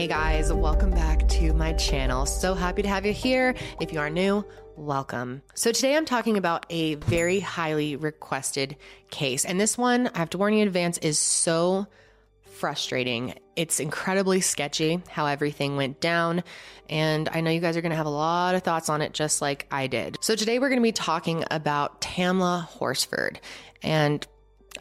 Hey guys, welcome back to my channel. So happy to have you here. If you are new, welcome. So today I'm talking about a very highly requested case. And this one, I have to warn you in advance, is so frustrating. It's incredibly sketchy how everything went down. And I know you guys are going to have a lot of thoughts on it, just like I did. So today we're going to be talking about Tamla Horsford. And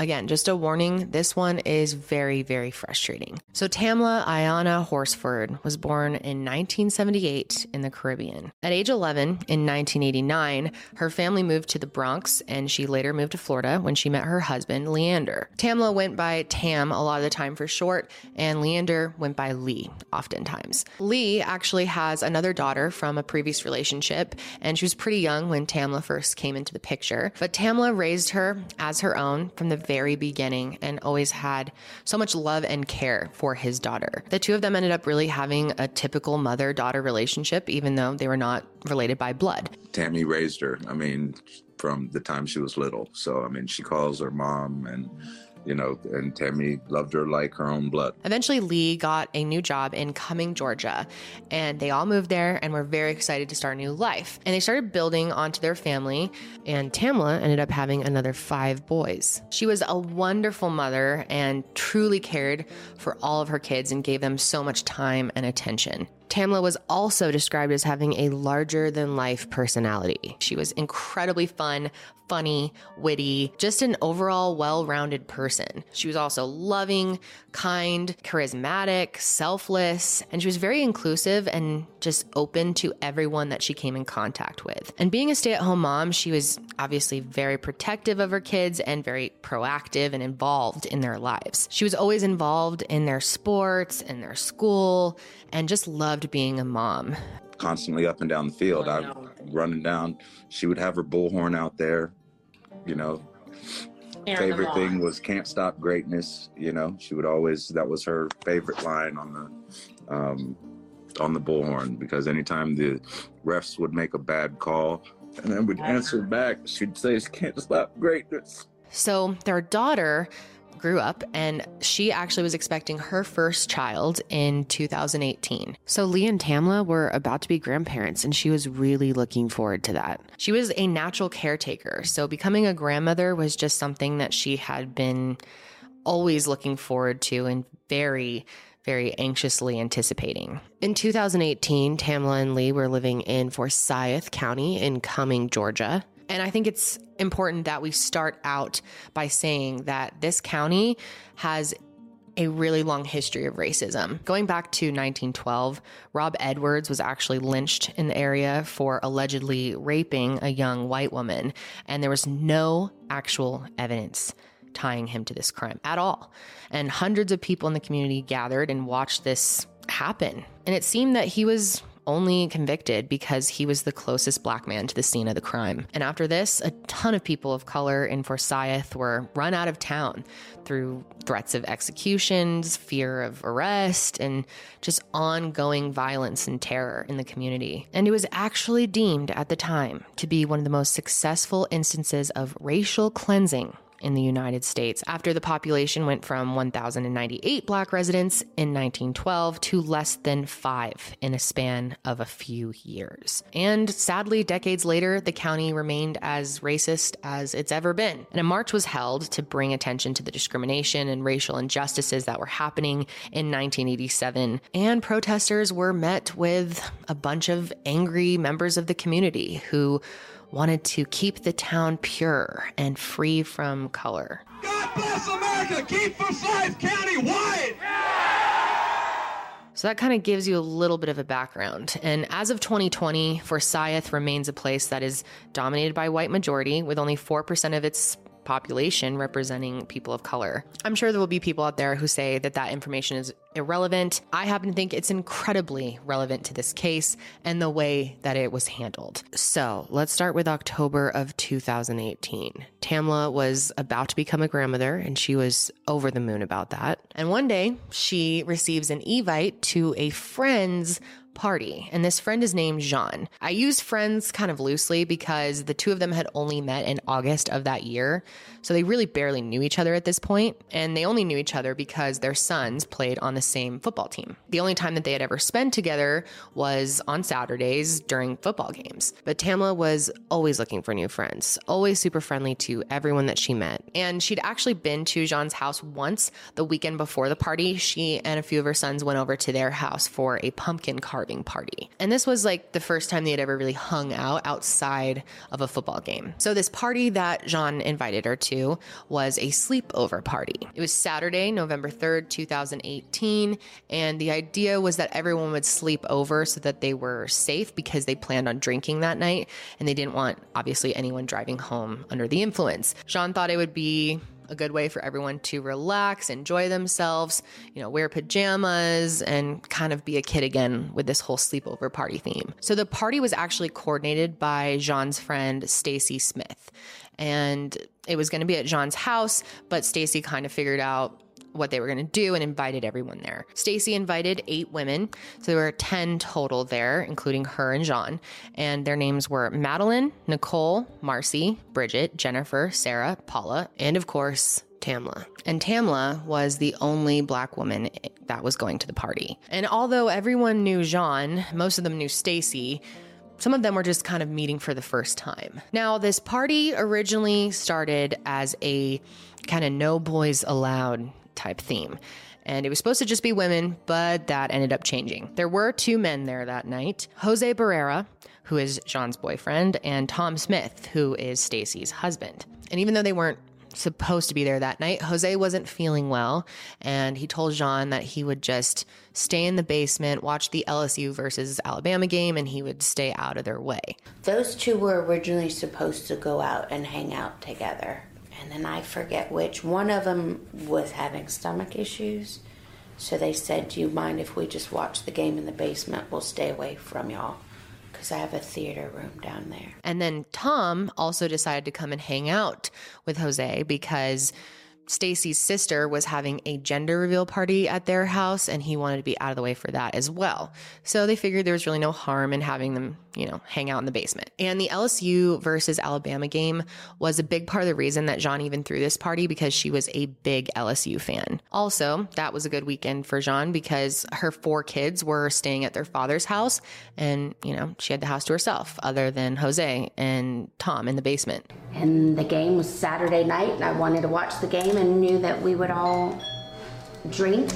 Again, just a warning, this one is very, very frustrating. So, Tamla Ayanna Horsford was born in 1978 in the Caribbean. At age 11, in 1989, her family moved to the Bronx and she later moved to Florida when she met her husband, Leander. Tamla went by Tam a lot of the time for short, and Leander went by Lee oftentimes. Lee actually has another daughter from a previous relationship, and she was pretty young when Tamla first came into the picture. But Tamla raised her as her own from the very beginning and always had so much love and care for his daughter. The two of them ended up really having a typical mother daughter relationship, even though they were not related by blood. Tammy raised her, I mean, from the time she was little. So, I mean, she calls her mom and you know, and Tammy loved her like her own blood. Eventually, Lee got a new job in Cumming, Georgia, and they all moved there and were very excited to start a new life. And they started building onto their family, and Tamla ended up having another five boys. She was a wonderful mother and truly cared for all of her kids and gave them so much time and attention. Tamla was also described as having a larger than life personality. She was incredibly fun, funny, witty, just an overall well rounded person. She was also loving, kind, charismatic, selfless, and she was very inclusive and just open to everyone that she came in contact with. And being a stay at home mom, she was obviously very protective of her kids and very proactive and involved in their lives. She was always involved in their sports and their school and just loved being a mom. Constantly up and down the field. I am running down. She would have her bullhorn out there, you know. favorite thing was "Can't stop greatness." You know, she would always. That was her favorite line on the um, on the bullhorn because anytime the refs would make a bad call and then we'd answer back, she'd say, "Can't stop greatness." So their daughter grew up and she actually was expecting her first child in 2018. So Lee and Tamla were about to be grandparents and she was really looking forward to that. She was a natural caretaker. So becoming a grandmother was just something that she had been always looking forward to and very very anxiously anticipating. In 2018, Tamla and Lee were living in Forsyth County in Cumming, Georgia. And I think it's important that we start out by saying that this county has a really long history of racism. Going back to 1912, Rob Edwards was actually lynched in the area for allegedly raping a young white woman, and there was no actual evidence tying him to this crime at all. And hundreds of people in the community gathered and watched this happen. And it seemed that he was only convicted because he was the closest black man to the scene of the crime. And after this, a ton of people of color in Forsyth were run out of town through threats of executions, fear of arrest, and just ongoing violence and terror in the community. And it was actually deemed at the time to be one of the most successful instances of racial cleansing in the United States after the population went from 1,098 black residents in 1912 to less than five in a span of a few years. And sadly, decades later, the county remained as racist as it's ever been. And a march was held to bring attention to the discrimination and racial injustices that were happening in 1987. And protesters were met with a bunch of angry members of the community who wanted to keep the town pure and free from color. God bless America! Keep Forsyth County white! So that kind of gives you a little bit of a background. And as of 2020, Forsyth remains a place that is dominated by white majority, with only 4% of its population representing people of color. I'm sure there will be people out there who say that that information is irrelevant. I happen to think it's incredibly relevant to this case and the way that it was handled. So let's start with October of 2018. Tamla was about to become a grandmother and she was over the moon about that. And one day she receives an evite to a friend's party. And this friend is named Jean. I use friends kind of loosely because the two of them had only met in August of that year. So they really barely knew each other at this point, And they only knew each other because their sons played on the same football team. The only time that they had ever spent together was on Saturdays during football games. But Tamla was always looking for new friends, always super friendly to everyone that she met. And she'd actually been to Jean's house once the weekend before the party. She and a few of her sons went over to their house for a pumpkin carving party. And this was like the first time they had ever really hung out outside of a football game. So this party that Jean invited her to was a sleepover party. It was Saturday, November 3rd, 2018, and the idea was that everyone would sleep over so that they were safe because they planned on drinking that night and they didn't want obviously anyone driving home under the influence. Jean thought it would be a good way for everyone to relax, enjoy themselves, you know, wear pajamas and kind of be a kid again with this whole sleepover party theme. So the party was actually coordinated by Jean's friend Stacy Smith. And it was going to be at Jean's house, but Stacy kind of figured out what they were going to do and invited everyone there. Stacy invited eight women, so there were 10 total there, including her and Jean, and their names were Madeline, Nicole, Marcy, Bridget, Jennifer, Sarah, Paula, and of course, Tamla. And Tamla was the only black woman that was going to the party. And although everyone knew Jean, most of them knew Stacy, some of them were just kind of meeting for the first time. Now, this party originally started as a kind of no boys allowed type theme. And it was supposed to just be women, but that ended up changing. There were two men there that night Jose Barrera, who is Jean's boyfriend, and Tom Smith, who is Stacy's husband. And even though they weren't supposed to be there that night. Jose wasn't feeling well, and he told Jean that he would just stay in the basement, watch the LSU versus Alabama game, and he would stay out of their way. Those two were originally supposed to go out and hang out together and then I forget which. One of them was having stomach issues. So they said, Do you mind if we just watch the game in the basement? We'll stay away from y'all because I have a theater room down there. And then Tom also decided to come and hang out with Jose because Stacy's sister was having a gender reveal party at their house and he wanted to be out of the way for that as well. So they figured there was really no harm in having them, you know, hang out in the basement. And the LSU versus Alabama game was a big part of the reason that Jean even threw this party because she was a big LSU fan. Also, that was a good weekend for Jean because her four kids were staying at their father's house and, you know, she had the house to herself other than Jose and Tom in the basement. And the game was Saturday night and I wanted to watch the game and knew that we would all drink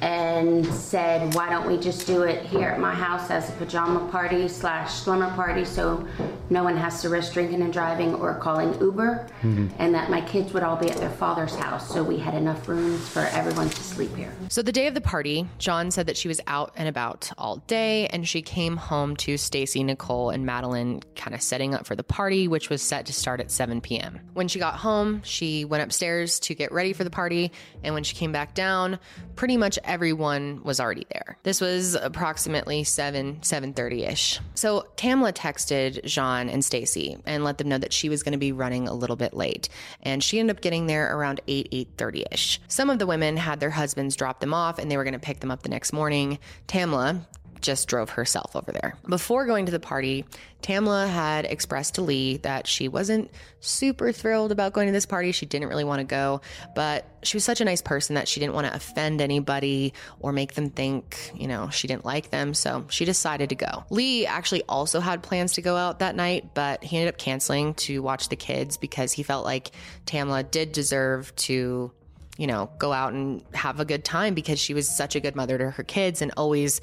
and said, why don't we just do it here at my house as a pajama party slash slumber party so no one has to risk drinking and driving or calling Uber, mm-hmm. and that my kids would all be at their father's house so we had enough rooms for everyone to sleep here. So the day of the party, Jean said that she was out and about all day and she came home to Stacy, Nicole, and Madeline kind of setting up for the party, which was set to start at 7 p.m. When she got home, she went upstairs to get ready for the party, and when she came back down, pretty much everyone was already there. This was approximately 7 7:30ish. So Tamla texted Jean and Stacy and let them know that she was going to be running a little bit late, and she ended up getting there around 8 8:30ish. Some of the women had their husbands drop them off and they were going to pick them up the next morning. Tamla just drove herself over there. Before going to the party, Tamla had expressed to Lee that she wasn't super thrilled about going to this party. She didn't really want to go, but she was such a nice person that she didn't want to offend anybody or make them think, you know, she didn't like them. So she decided to go. Lee actually also had plans to go out that night, but he ended up canceling to watch the kids because he felt like Tamla did deserve to you know, go out and have a good time because she was such a good mother to her kids and always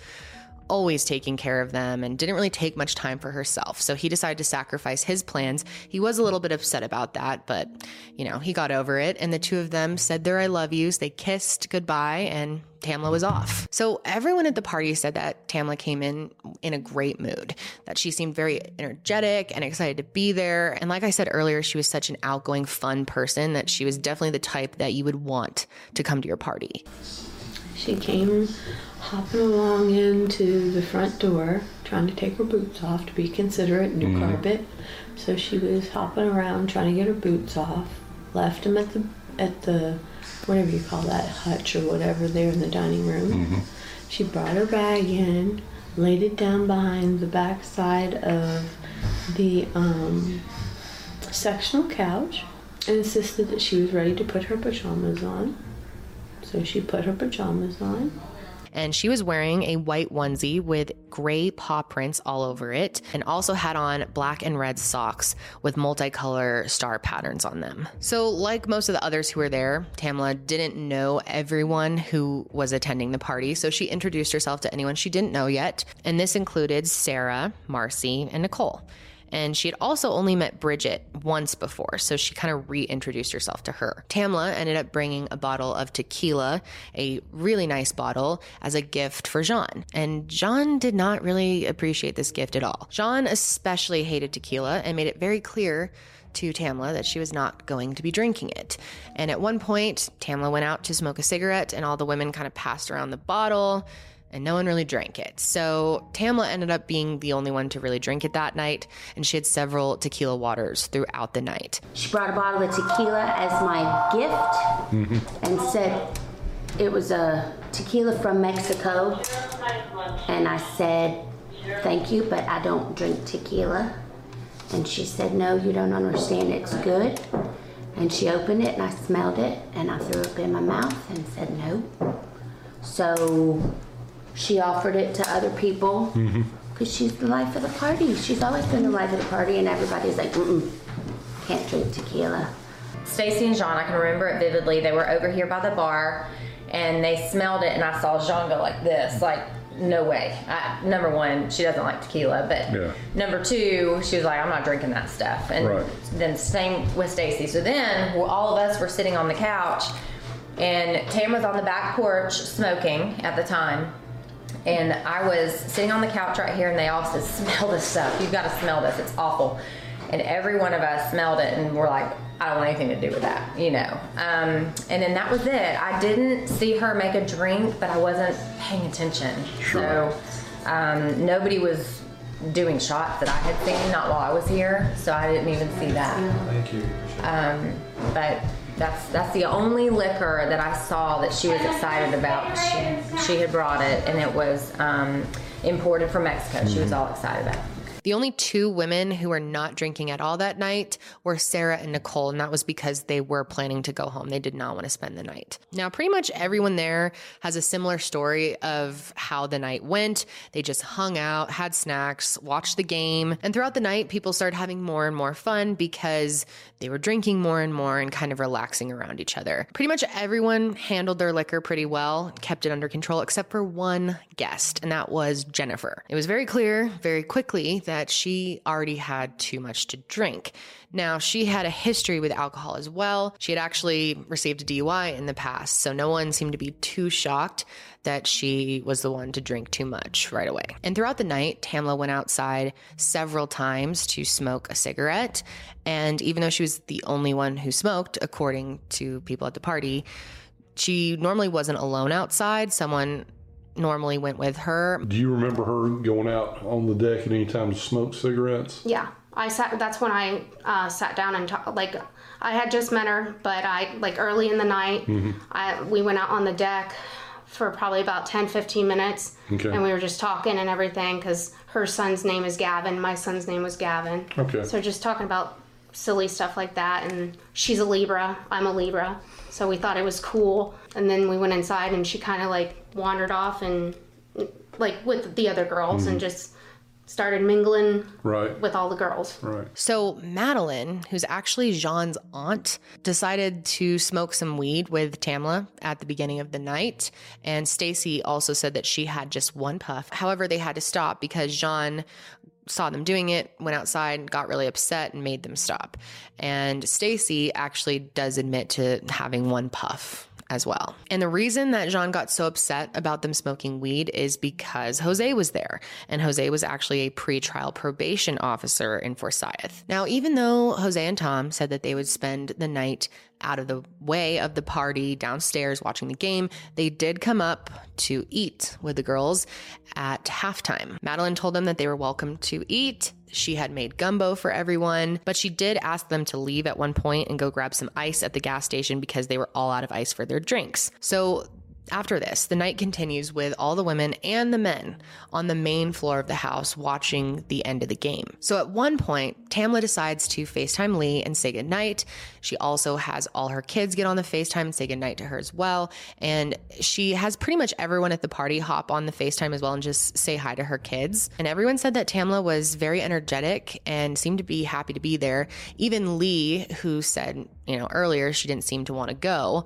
always taking care of them and didn't really take much time for herself. So he decided to sacrifice his plans. He was a little bit upset about that, but you know, he got over it. And the two of them said their I love yous. They kissed goodbye and Tamla was off. So everyone at the party said that Tamla came in in a great mood, that she seemed very energetic and excited to be there. And like I said earlier, she was such an outgoing, fun person that she was definitely the type that you would want to come to your party. She came hopping along into the front door, trying to take her boots off to be considerate, new mm-hmm. carpet. So she was hopping around trying to get her boots off. Left them at the at the whatever you call that hutch or whatever there in the dining room. Mm-hmm. She brought her bag in, laid it down behind the back side of the um, sectional couch, and insisted that she was ready to put her pajamas on. So she put her pajamas on and she was wearing a white onesie with gray paw prints all over it and also had on black and red socks with multicolor star patterns on them. So, like most of the others who were there, Tamla didn't know everyone who was attending the party, so she introduced herself to anyone she didn't know yet, and this included Sarah, Marcy, and Nicole. And she had also only met Bridget once before, so she kind of reintroduced herself to her. Tamla ended up bringing a bottle of tequila, a really nice bottle, as a gift for Jean. And Jean did not really appreciate this gift at all. Jean especially hated tequila and made it very clear to Tamla that she was not going to be drinking it. And at one point, Tamla went out to smoke a cigarette, and all the women kind of passed around the bottle and no one really drank it. So Tamla ended up being the only one to really drink it that night, and she had several tequila waters throughout the night. She brought a bottle of tequila as my gift mm-hmm. and said it was a tequila from Mexico. And I said, Thank you, but I don't drink tequila. And she said, No, you don't understand. It's good. And she opened it and I smelled it and I threw it in my mouth and said, No. So she offered it to other people because mm-hmm. she's the life of the party. She's always been the life of the party, and everybody's like, mm can't drink tequila. Stacy and Jean, I can remember it vividly. They were over here by the bar, and they smelled it, and I saw Jean go like this, like no way. I, number one, she doesn't like tequila, but yeah. number two, she was like, I'm not drinking that stuff. And right. then same with Stacy. So then all of us were sitting on the couch, and Tam was on the back porch smoking at the time and I was sitting on the couch right here, and they all said, "Smell this stuff. You've got to smell this. It's awful." And every one of us smelled it, and we're like, "I don't want anything to do with that," you know. Um, and then that was it. I didn't see her make a drink, but I wasn't paying attention. Sure. So um, nobody was doing shots that I had seen, not while I was here, so I didn't even see that. Thank you. Um, but that's that's the only liquor that I saw that she was excited about. She, she had brought it, and it was um, imported from Mexico. She was all excited about. It. The only two women who were not drinking at all that night were Sarah and Nicole, and that was because they were planning to go home. They did not want to spend the night. Now, pretty much everyone there has a similar story of how the night went. They just hung out, had snacks, watched the game, and throughout the night, people started having more and more fun because they were drinking more and more and kind of relaxing around each other. Pretty much everyone handled their liquor pretty well, kept it under control, except for one guest, and that was Jennifer. It was very clear very quickly that that she already had too much to drink. Now, she had a history with alcohol as well. She had actually received a DUI in the past, so no one seemed to be too shocked that she was the one to drink too much right away. And throughout the night, Tamla went outside several times to smoke a cigarette. And even though she was the only one who smoked, according to people at the party, she normally wasn't alone outside. Someone normally went with her. Do you remember her going out on the deck at any time to smoke cigarettes? Yeah, I sat. That's when I uh, sat down and talked. Like, I had just met her, but I like early in the night. Mm-hmm. I we went out on the deck for probably about 10 15 minutes okay. and we were just talking and everything because her son's name is gavin my son's name was gavin okay so just talking about silly stuff like that and she's a libra i'm a libra so we thought it was cool and then we went inside and she kind of like wandered off and like with the other girls mm-hmm. and just started mingling right. with all the girls. Right. So Madeline, who's actually Jean's aunt, decided to smoke some weed with Tamla at the beginning of the night, and Stacy also said that she had just one puff. However, they had to stop because Jean saw them doing it, went outside, got really upset and made them stop. And Stacy actually does admit to having one puff as well. And the reason that Jean got so upset about them smoking weed is because Jose was there, and Jose was actually a pre-trial probation officer in Forsyth. Now, even though Jose and Tom said that they would spend the night out of the way of the party downstairs watching the game, they did come up to eat with the girls at halftime. Madeline told them that they were welcome to eat she had made gumbo for everyone, but she did ask them to leave at one point and go grab some ice at the gas station because they were all out of ice for their drinks. So After this, the night continues with all the women and the men on the main floor of the house watching the end of the game. So at one point, Tamla decides to FaceTime Lee and say goodnight. She also has all her kids get on the FaceTime and say goodnight to her as well. And she has pretty much everyone at the party hop on the FaceTime as well and just say hi to her kids. And everyone said that Tamla was very energetic and seemed to be happy to be there. Even Lee, who said, you know, earlier she didn't seem to want to go,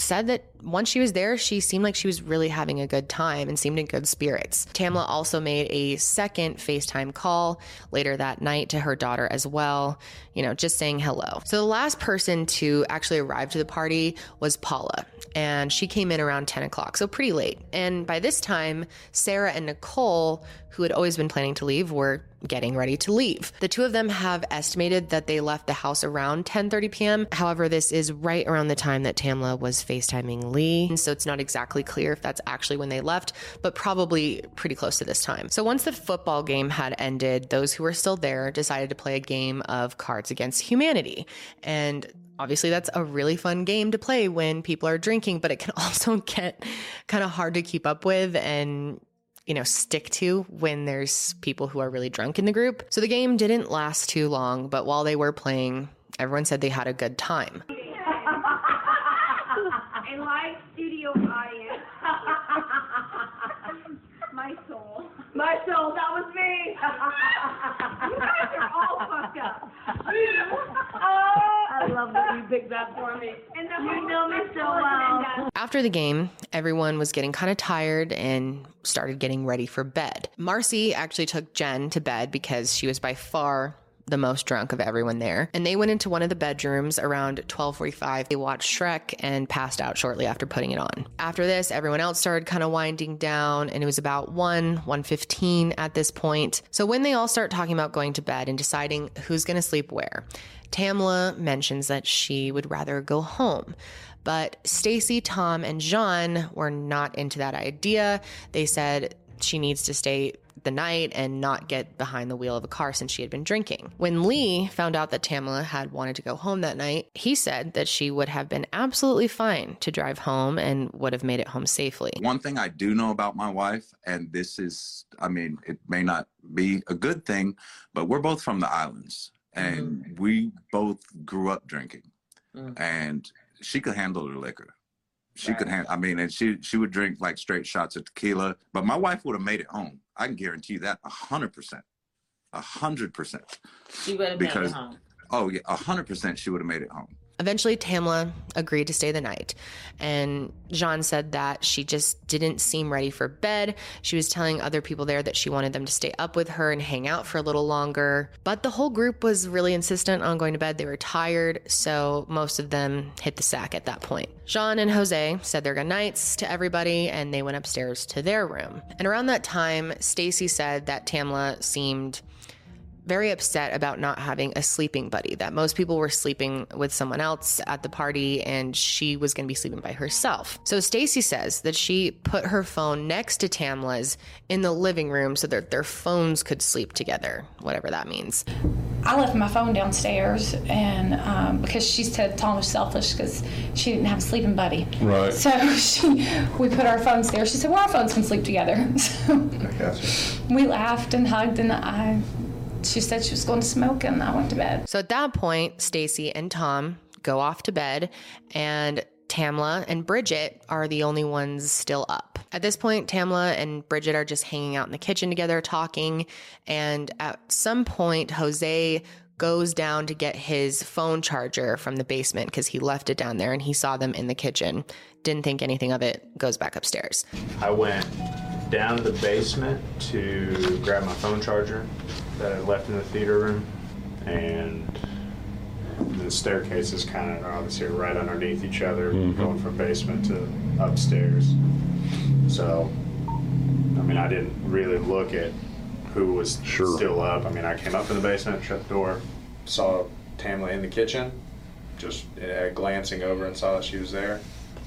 said that once she was there, she seemed like she was really having a good time and seemed in good spirits. Tamla also made a second FaceTime call later that night to her daughter as well, you know, just saying hello. So the last person to actually arrive to the party was Paula, and she came in around 10 o'clock, so pretty late. And by this time, Sarah and Nicole, who had always been planning to leave, were getting ready to leave. The two of them have estimated that they left the house around 10:30 p.m. However, this is right around the time that Tamla was FaceTiming Lee, so it's not exactly clear if that's actually when they left, but probably pretty close to this time. So once the football game had ended, those who were still there decided to play a game of Cards Against Humanity. And obviously that's a really fun game to play when people are drinking, but it can also get kind of hard to keep up with and you know, stick to when there's people who are really drunk in the group. So the game didn't last too long, but while they were playing, everyone said they had a good time. a live studio audience. My soul. My soul, that was me. you guys are all fucked up. I love that you picked that for me. And you know me so well. After the game, everyone was getting kind of tired and started getting ready for bed. Marcy actually took Jen to bed because she was by far the most drunk of everyone there. And they went into one of the bedrooms around 12:45. They watched Shrek and passed out shortly after putting it on. After this, everyone else started kind of winding down and it was about 1 115 at this point. So when they all start talking about going to bed and deciding who's going to sleep where, Tamla mentions that she would rather go home. But Stacy, Tom, and Jean were not into that idea. They said she needs to stay the night and not get behind the wheel of a car since she had been drinking. When Lee found out that Tamla had wanted to go home that night, he said that she would have been absolutely fine to drive home and would have made it home safely. One thing I do know about my wife, and this is, I mean, it may not be a good thing, but we're both from the islands and mm-hmm. we both grew up drinking. Mm-hmm. And she could handle the liquor. She right. could handle. I mean, and she she would drink like straight shots of tequila. But my wife would have made it home. I can guarantee you that a hundred percent, a hundred percent. She would have made it home. Oh yeah, a hundred percent. She would have made it home. Eventually, Tamla agreed to stay the night. And Jean said that she just didn't seem ready for bed. She was telling other people there that she wanted them to stay up with her and hang out for a little longer. But the whole group was really insistent on going to bed. They were tired, so most of them hit the sack at that point. Jean and Jose said their goodnights to everybody and they went upstairs to their room. And around that time, Stacy said that Tamla seemed very upset about not having a sleeping buddy, that most people were sleeping with someone else at the party and she was going to be sleeping by herself. So Stacy says that she put her phone next to Tamla's in the living room so that their phones could sleep together, whatever that means. I left my phone downstairs and um, because she said Tom was selfish because she didn't have a sleeping buddy. Right. So she, we put our phones there. She said, well, our phones can sleep together. So we laughed and hugged and I she said she was going to smoke and I went to bed. So at that point, Stacy and Tom go off to bed and Tamla and Bridget are the only ones still up. At this point, Tamla and Bridget are just hanging out in the kitchen together talking. And at some point, Jose goes down to get his phone charger from the basement because he left it down there and he saw them in the kitchen. Didn't think anything of it, goes back upstairs. I went down to the basement to grab my phone charger that I left in the theater room, and the staircases kind of obviously right underneath each other, mm-hmm. going from basement to upstairs. So, I mean, I didn't really look at who was sure. still up. I mean, I came up in the basement, shut the door, saw Tamla in the kitchen, just uh, glancing over and saw that she was there.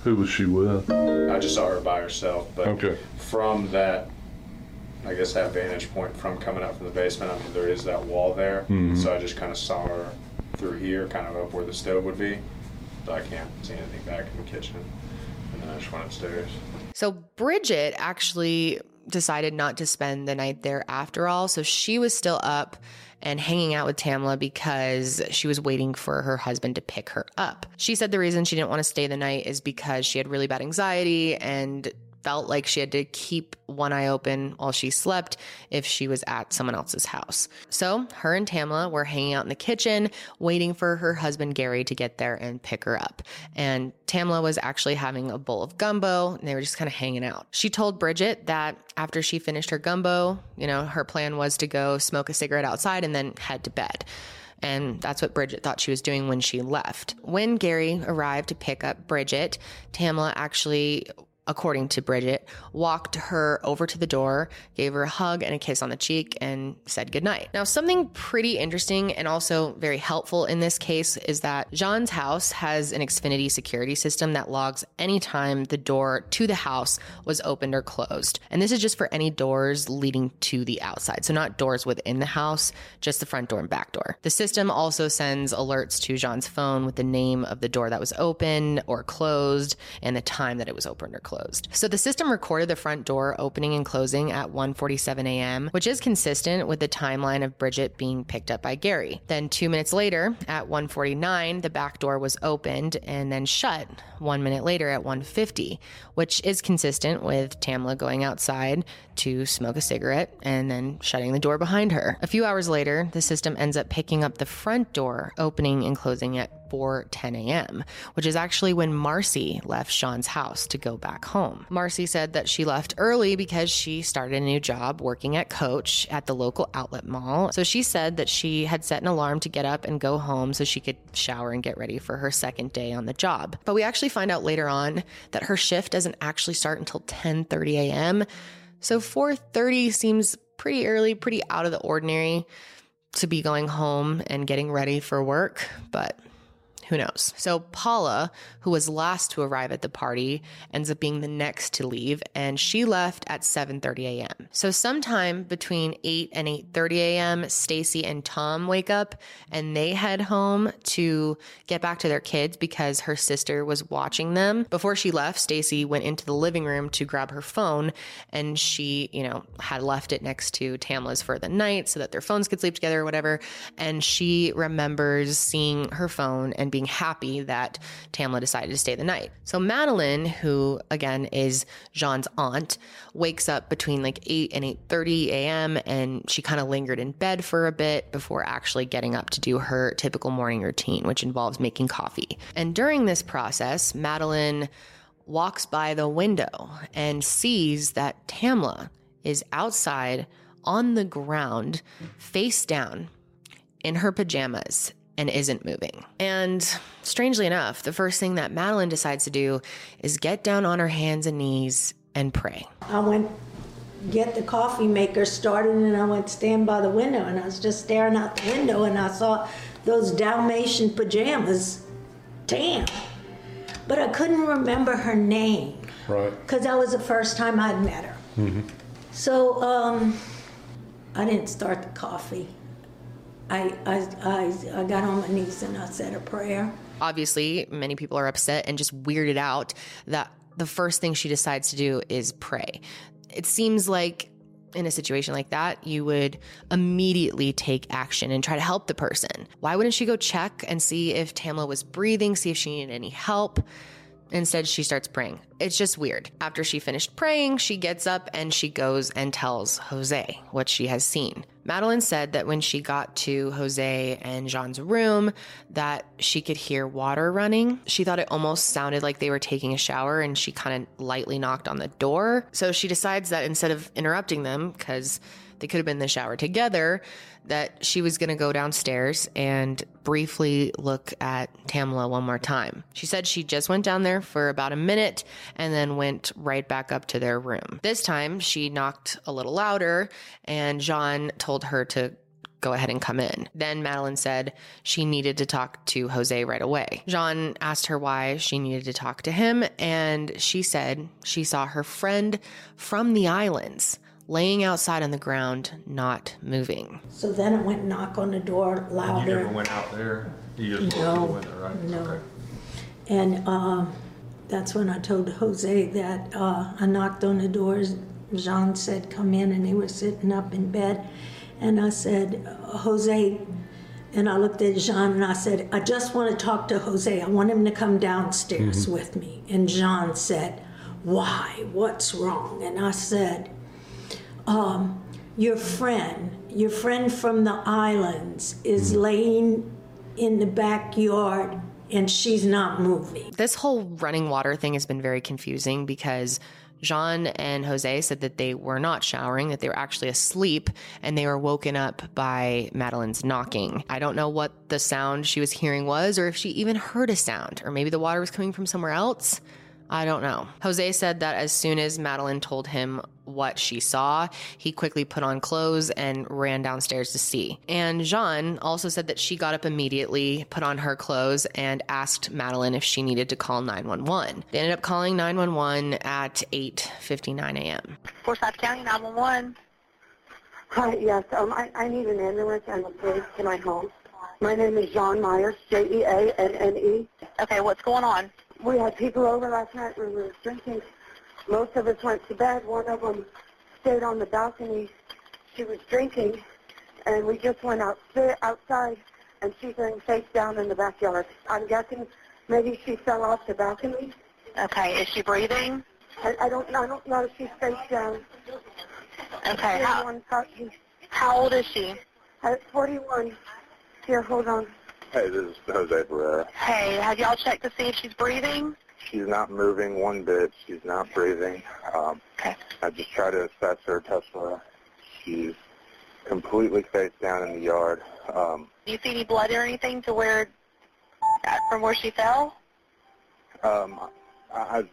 Who was she with? I just saw her by herself, but okay. from that I guess that vantage point from coming up from the basement. I mean, there is that wall there, mm-hmm. so I just kind of saw her through here, kind of up where the stove would be, but I can't see anything back in the kitchen. And then I just went upstairs. So Bridget actually decided not to spend the night there after all. So she was still up and hanging out with Tamla because she was waiting for her husband to pick her up. She said the reason she didn't want to stay the night is because she had really bad anxiety and felt like she had to keep one eye open while she slept if she was at someone else's house. So her and Tamla were hanging out in the kitchen, waiting for her husband Gary to get there and pick her up. And Tamla was actually having a bowl of gumbo and they were just kind of hanging out. She told Bridget that after she finished her gumbo, you know, her plan was to go smoke a cigarette outside and then head to bed. And that's what Bridget thought she was doing when she left. When Gary arrived to pick up Bridget, Tamla actually according to Bridget, walked her over to the door, gave her a hug and a kiss on the cheek, and said goodnight. Now, something pretty interesting and also very helpful in this case is that Jean's house has an Xfinity security system that logs anytime the door to the house was opened or closed. And this is just for any doors leading to the outside. So, not doors within the house, just the front door and back door. The system also sends alerts to Jean's phone with the name of the door that was open or closed and the time that it was opened or closed closed. So the system recorded the front door opening and closing at 1:47 a.m., which is consistent with the timeline of Bridget being picked up by Gary. Then 2 minutes later at 1:49, the back door was opened and then shut 1 minute later at 1:50, which is consistent with Tamla going outside to smoke a cigarette and then shutting the door behind her. A few hours later, the system ends up picking up the front door opening and closing at 4:10 a.m., which is actually when Marcy left Jean's house to go back home. Marcy said that she left early because she started a new job working at Coach at the local outlet mall. So she said that she had set an alarm to get up and go home so she could shower and get ready for her second day on the job. But we actually find out later on that her shift doesn't actually start until 10:30 a.m. So 4:30 seems pretty early, pretty out of the ordinary to be going home and getting ready for work, but who knows? So Paula, who was last to arrive at the party, ends up being the next to leave and she left at 7:30 a.m. So sometime between 8 and 8:30 a.m., Stacy and Tom wake up and they head home to get back to their kids because her sister was watching them. Before she left, Stacy went into the living room to grab her phone and she, you know, had left it next to Tamla's for the night so that their phones could sleep together or whatever. And she remembers seeing her phone and being happy that Tamla decided to stay the night. So Madeline, who again is Jean's aunt, wakes up between like 8 and 8:30 a.m. and she kind of lingered in bed for a bit before actually getting up to do her typical morning routine, which involves making coffee. And during this process, Madeline walks by the window and sees that Tamla is outside on the ground, face down, in her pajamas and isn't moving. And strangely enough, the first thing that Madeline decides to do is get down on her hands and knees and pray. I went get the coffee maker started and I went stand by the window and I was just staring out the window and I saw those Dalmatian pajamas Damn. But I couldn't remember her name. Right. Because that was the first time I'd met her. Mm-hmm. So um, I didn't start the coffee. I, I, I, got on my knees and I said a prayer. Obviously, many people are upset and just weirded out that the first thing she decides to do is pray. It seems like in a situation like that, you would immediately take action and try to help the person. Why wouldn't she go check and see if Tamla was breathing, see if she needed any help? Instead, she starts praying. It's just weird. After she finished praying, she gets up and she goes and tells Jose what she has seen. Madeline said that when she got to Jose and Jean's room that she could hear water running. She thought it almost sounded like they were taking a shower and she kind of lightly knocked on the door. So she decides that instead of interrupting them cuz they could have been in the shower together, that she was going to go downstairs and briefly look at Tamla one more time. She said she just went down there for about a minute and then went right back up to their room. This time she knocked a little louder and Jean told her to go ahead and come in. Then Madeline said she needed to talk to Jose right away. Jean asked her why she needed to talk to him, and she said she saw her friend from the islands laying outside on the ground, not moving. So then it went knock on the door louder. You never went out there? You just no, the window, right? No. Okay. And uh, that's when I told Jose that uh, I knocked on the doors. Jean said, Come in, and they were sitting up in bed. And I said, Jose, and I looked at Jean and I said, I just want to talk to Jose. I want him to come downstairs mm-hmm. with me. And Jean said, Why? What's wrong? And I said, um, Your friend, your friend from the islands, is mm-hmm. laying in the backyard and she's not moving. This whole running water thing has been very confusing because Jean and Jose said that they were not showering, that they were actually asleep, and they were woken up by Madeline's knocking. I don't know what the sound she was hearing was, or if she even heard a sound, or maybe the water was coming from somewhere else. I don't know. Jose said that as soon as Madeline told him what she saw, he quickly put on clothes and ran downstairs to see. And Jean also said that she got up immediately, put on her clothes, and asked Madeline if she needed to call 911. They ended up calling 911 at 8:59 a.m. Forsyth County 911. Hi, yes, um, I, I need an ambulance and a police to my home. My name is Jean Myers, J-E-A-N-N-E. Okay, what's going on? We had people over last night. We were drinking. Most of us went to bed. One of them stayed on the balcony. She was drinking, and we just went out outside, and she's laying face down in the backyard. I'm guessing maybe she fell off the balcony. Okay, is she breathing? I, I don't. I don't know if she's face down. Okay. How, how old is she? At 41. Here, hold on. Hey, this is Jose Barrera. Hey, have y'all checked to see if she's breathing? She's not moving one bit. She's not breathing. Um, okay. I just try to assess her, Tesla. She's completely face down in the yard. Um, Do you see any blood or anything to where, from where she fell? Um, I,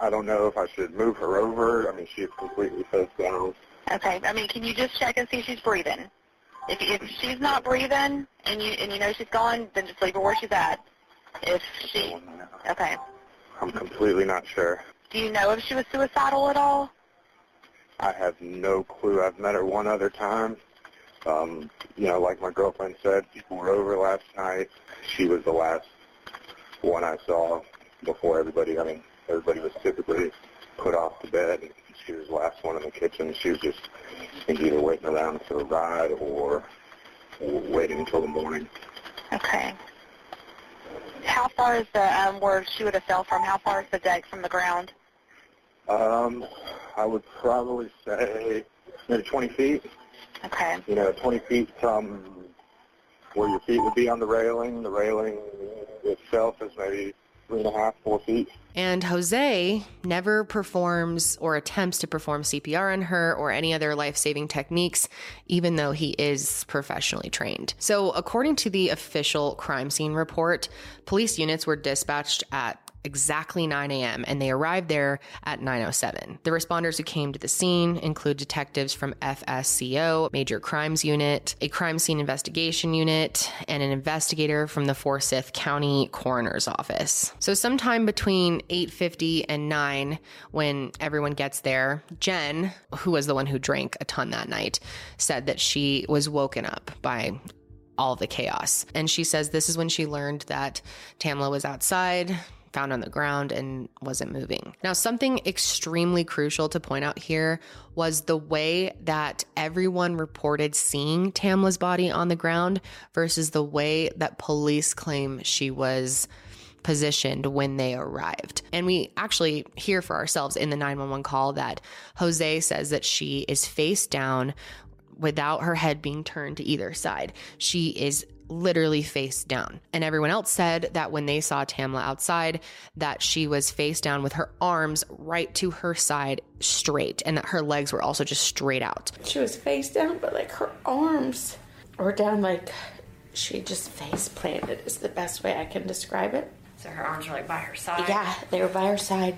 I don't know if I should move her over. I mean, she's completely face down. Okay. I mean, can you just check and see if she's breathing? If, if she's not breathing and you and you know she's gone, then just leave her where she's at. If she, okay. I'm completely not sure. Do you know if she was suicidal at all? I have no clue. I've met her one other time. Um, you know, like my girlfriend said, people were over last night. She was the last one I saw before everybody. I mean, everybody was typically put off to bed. She was the last one in the kitchen. She was just either waiting around for a ride or, waiting until the morning. Okay. How far is the um, where she would have fell from? How far is the deck from the ground? Um, I would probably say maybe 20 feet. Okay. You know, 20 feet from where your feet would be on the railing. The railing itself is maybe three and a half, four feet. And Jose never performs or attempts to perform CPR on her or any other life saving techniques, even though he is professionally trained. So, according to the official crime scene report, police units were dispatched at exactly 9 a.m. and they arrived there at 9:07. The responders who came to the scene include detectives from FCSO, Major Crimes Unit, a crime scene investigation unit, and an investigator from the Forsyth County Coroner's Office. So sometime between 8:50 and 9 when everyone gets there, Jen, who was the one who drank a ton that night, said that she was woken up by all the chaos. And she says this is when she learned that Tamla was outside found on the ground and wasn't moving. Now, something extremely crucial to point out here was the way that everyone reported seeing Tamla's body on the ground versus the way that police claim she was positioned when they arrived. And we actually hear for ourselves in the 911 call that Jose says that she is face down without her head being turned to either side. She is literally face down. And everyone else said that when they saw Tamla outside, that she was face down with her arms right to her side straight and that her legs were also just straight out. She was face down, but like her arms were down like she just face planted is the best way I can describe it. So her arms were like by her side? Yeah, they were by her side,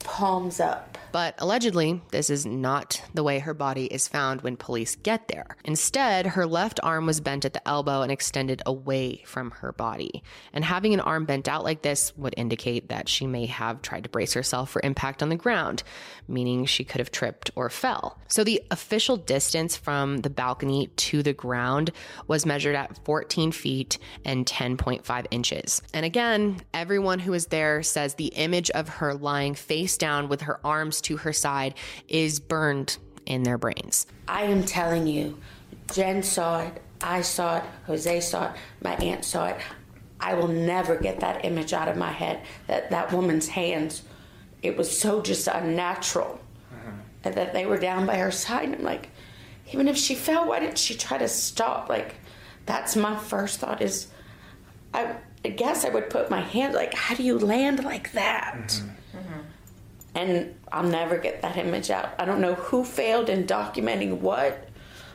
palms up. But allegedly, this is not the way her body is found when police get there. Instead, her left arm was bent at the elbow and extended away from her body. And having an arm bent out like this would indicate that she may have tried to brace herself for impact on the ground, meaning she could have tripped or fell. So the official distance from the balcony to the ground was measured at 14 feet and 10.5 inches. And again, everyone who was there says the image of her lying face down with her arms to her side is burned in their brains. I am telling you, Jen saw it, I saw it, Jose saw it, my aunt saw it. I will never get that image out of my head. That that woman's hands, it was so just unnatural. And that they were down by her side. I'm like, even if she fell, why didn't she try to stop? Like, that's my first thought is, I, I guess I would put my hand like, how do you land like that? Mm-hmm. And I'll never get that image out. I don't know who failed in documenting what,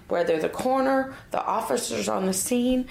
whether the coroner, the officers on the scene.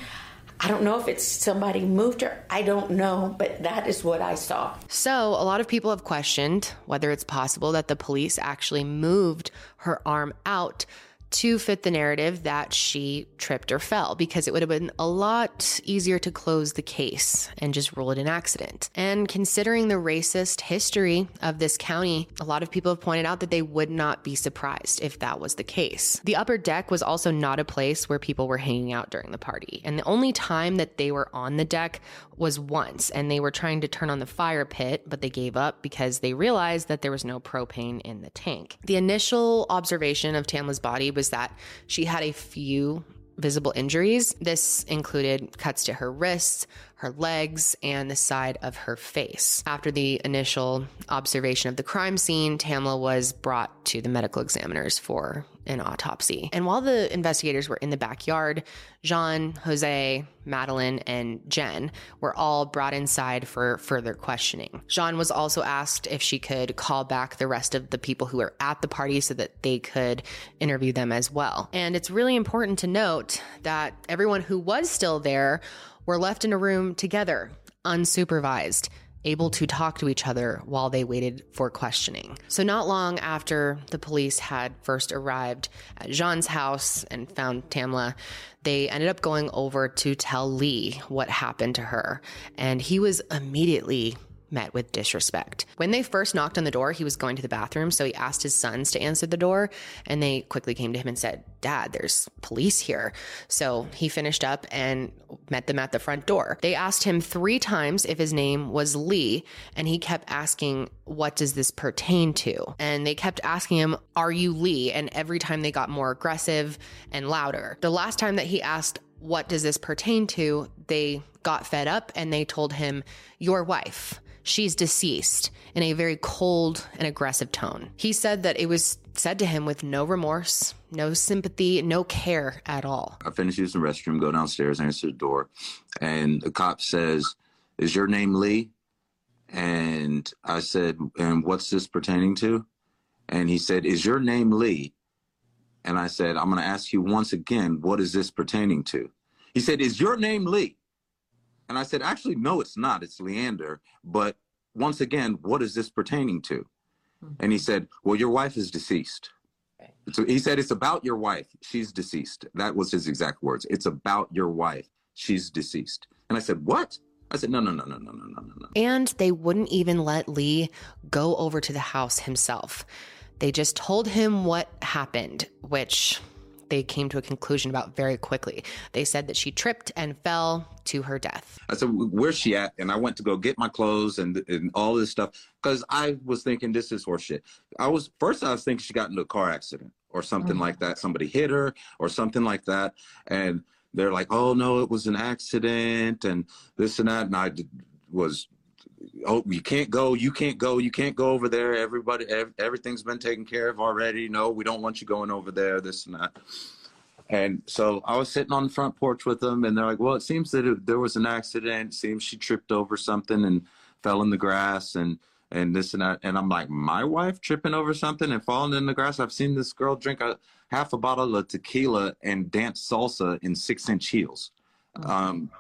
I don't know if it's somebody moved her. I don't know, but that is what I saw. So, a lot of people have questioned whether it's possible that the police actually moved her arm out to fit the narrative that she tripped or fell because it would have been a lot easier to close the case and just rule it an accident. And considering the racist history of this county, a lot of people have pointed out that they would not be surprised if that was the case. The upper deck was also not a place where people were hanging out during the party. And the only time that they were on the deck was once, and they were trying to turn on the fire pit, but they gave up because they realized that there was no propane in the tank. The initial observation of Tamla's body was that she had a few visible injuries. This included cuts to her wrists, her legs, and the side of her face. After the initial observation of the crime scene, Tamla was brought to the medical examiners for an autopsy. And while the investigators were in the backyard, Jean, Jose, Madeline, and Jen were all brought inside for further questioning. Jean was also asked if she could call back the rest of the people who were at the party so that they could interview them as well. And it's really important to note that everyone who was still there were left in a room together, unsupervised able to talk to each other while they waited for questioning. So, not long after the police had first arrived at Jean's house and found Tamla, they ended up going over to tell Lee what happened to her. And he was immediately met with disrespect. When they first knocked on the door, he was going to the bathroom, so he asked his sons to answer the door, and they quickly came to him and said, Dad, there's police here. So he finished up and met them at the front door. They asked him three times if his name was Lee, and he kept asking, What does this pertain to? And they kept asking him, Are you Lee? And every time they got more aggressive and louder. The last time that he asked, What does this pertain to? they got fed up and they told him, Your wife she's deceased in a very cold and aggressive tone. He said that it was said to him with no remorse, no sympathy, no care at all. I finish using the restroom, go downstairs, answer the door, and the cop says, Is your name Lee? And I said, And what's this pertaining to? And he said, Is your name Lee? And I said, I'm going to ask you once again, what is this pertaining to? He said, Is your name Lee? And I said, actually, no, it's not. It's Leander. But once again, what is this pertaining to? Mm-hmm. And he said, well, your wife is deceased. So he said, it's about your wife. She's deceased. That was his exact words. It's about your wife. She's deceased. And I said, what? I said, no, no, no, no, no, no, no, no. And they wouldn't even let Lee go over to the house himself. They just told him what happened, which they came to a conclusion about very quickly. They said that she tripped and fell to her death. I said, "Where's she at?" And I went to go get my clothes and and all this stuff because I was thinking this is horseshit. I was first I was thinking she got into a car accident or something mm-hmm. like that. Somebody hit her or something like that, and they're like, "Oh no, it was an accident," and this and that. And I was oh you can't go you can't go you can't go over there. Everybody ev- everything's been taken care of already. No we don't want you going over there this and that. And so i was sitting on the front porch with them and they're like well it seems that it, there was an accident it seems she tripped over something and fell in the grass and and this and that. And i'm like my wife tripping over something and falling in the grass? I've seen this girl drink a half a bottle of tequila and dance salsa in six inch heels. Um,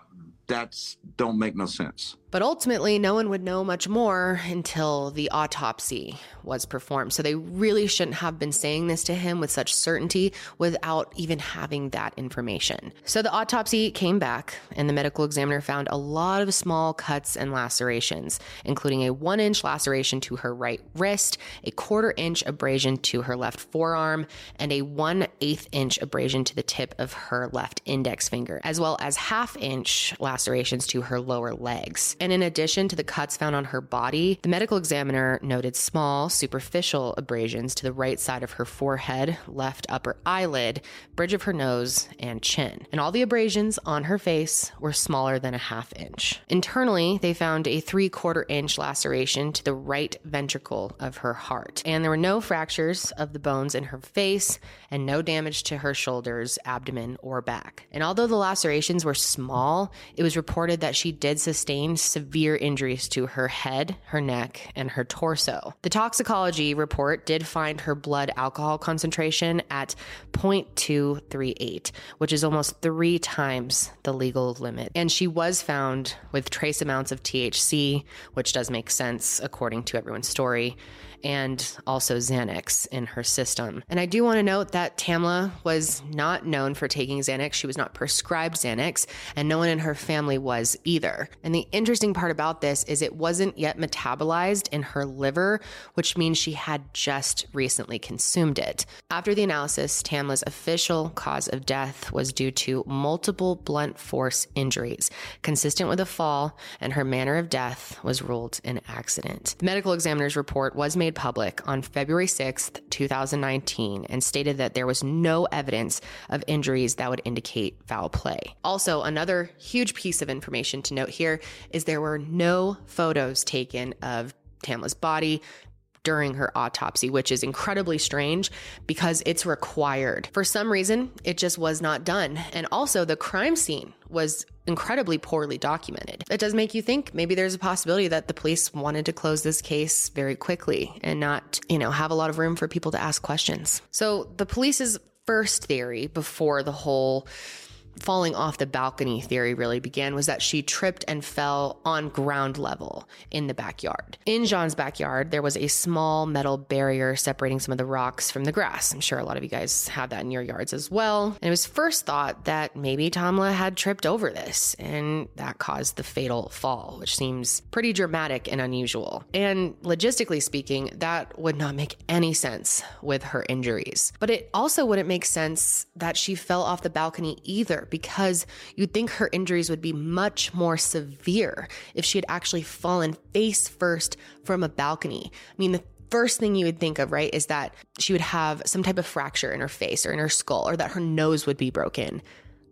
that's don't make no sense But ultimately, no one would know much more until the autopsy was performed. So they really shouldn't have been saying this to him with such certainty without even having that information. So the autopsy came back, and the medical examiner found a lot of small cuts and lacerations, including a one inch laceration to her right wrist, a quarter inch abrasion to her left forearm, and a one eighth inch abrasion to the tip of her left index finger, as well as half inch lacerations to her lower legs. And in addition to the cuts found on her body, the medical examiner noted small, superficial abrasions to the right side of her forehead, left upper eyelid, bridge of her nose, and chin. And all the abrasions on her face were smaller than a half inch. Internally, they found a three quarter inch laceration to the right ventricle of her heart. And there were no fractures of the bones in her face and no damage to her shoulders, abdomen, or back. And although the lacerations were small, it was reported that she did sustain severe injuries to her head, her neck, and her torso. The toxicology report did find her blood alcohol concentration at 0.238, which is almost three times the legal limit. And she was found with trace amounts of THC, which does make sense according to everyone's story and also Xanax in her system. And I do want to note that Tamla was not known for taking Xanax. She was not prescribed Xanax, and no one in her family was either. And the interesting part about this is it wasn't yet metabolized in her liver, which means she had just recently consumed it. After the analysis, Tamla's official cause of death was due to multiple blunt force injuries, consistent with a fall, and her manner of death was ruled an accident. The medical examiner's report was made made public on February 6th, 2019, and stated that there was no evidence of injuries that would indicate foul play. Also, another huge piece of information to note here is there were no photos taken of Tamla's body, during her autopsy, which is incredibly strange because it's required. For some reason, it just was not done. And also, the crime scene was incredibly poorly documented. It does make you think maybe there's a possibility that the police wanted to close this case very quickly and not, you know, have a lot of room for people to ask questions. So, the police's first theory before the whole falling off the balcony theory really began was that she tripped and fell on ground level in the backyard. In Jean's backyard, there was a small metal barrier separating some of the rocks from the grass. I'm sure a lot of you guys have that in your yards as well. And it was first thought that maybe Tamla had tripped over this and that caused the fatal fall, which seems pretty dramatic and unusual. And logistically speaking, that would not make any sense with her injuries. But it also wouldn't make sense that she fell off the balcony either because you'd think her injuries would be much more severe if she had actually fallen face first from a balcony. I mean, the first thing you would think of, right, is that she would have some type of fracture in her face or in her skull or that her nose would be broken.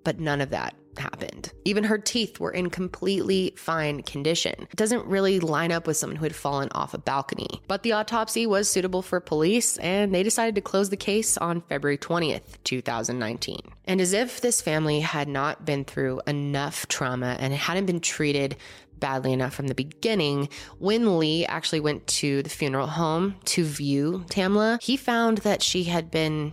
But none of that happened. Even her teeth were in completely fine condition. It doesn't really line up with someone who had fallen off a balcony. But the autopsy was suitable for police, and they decided to close the case on February 20th, 2019. And as if this family had not been through enough trauma and hadn't been treated badly enough from the beginning, when Lee actually went to the funeral home to view Tamla, he found that she had been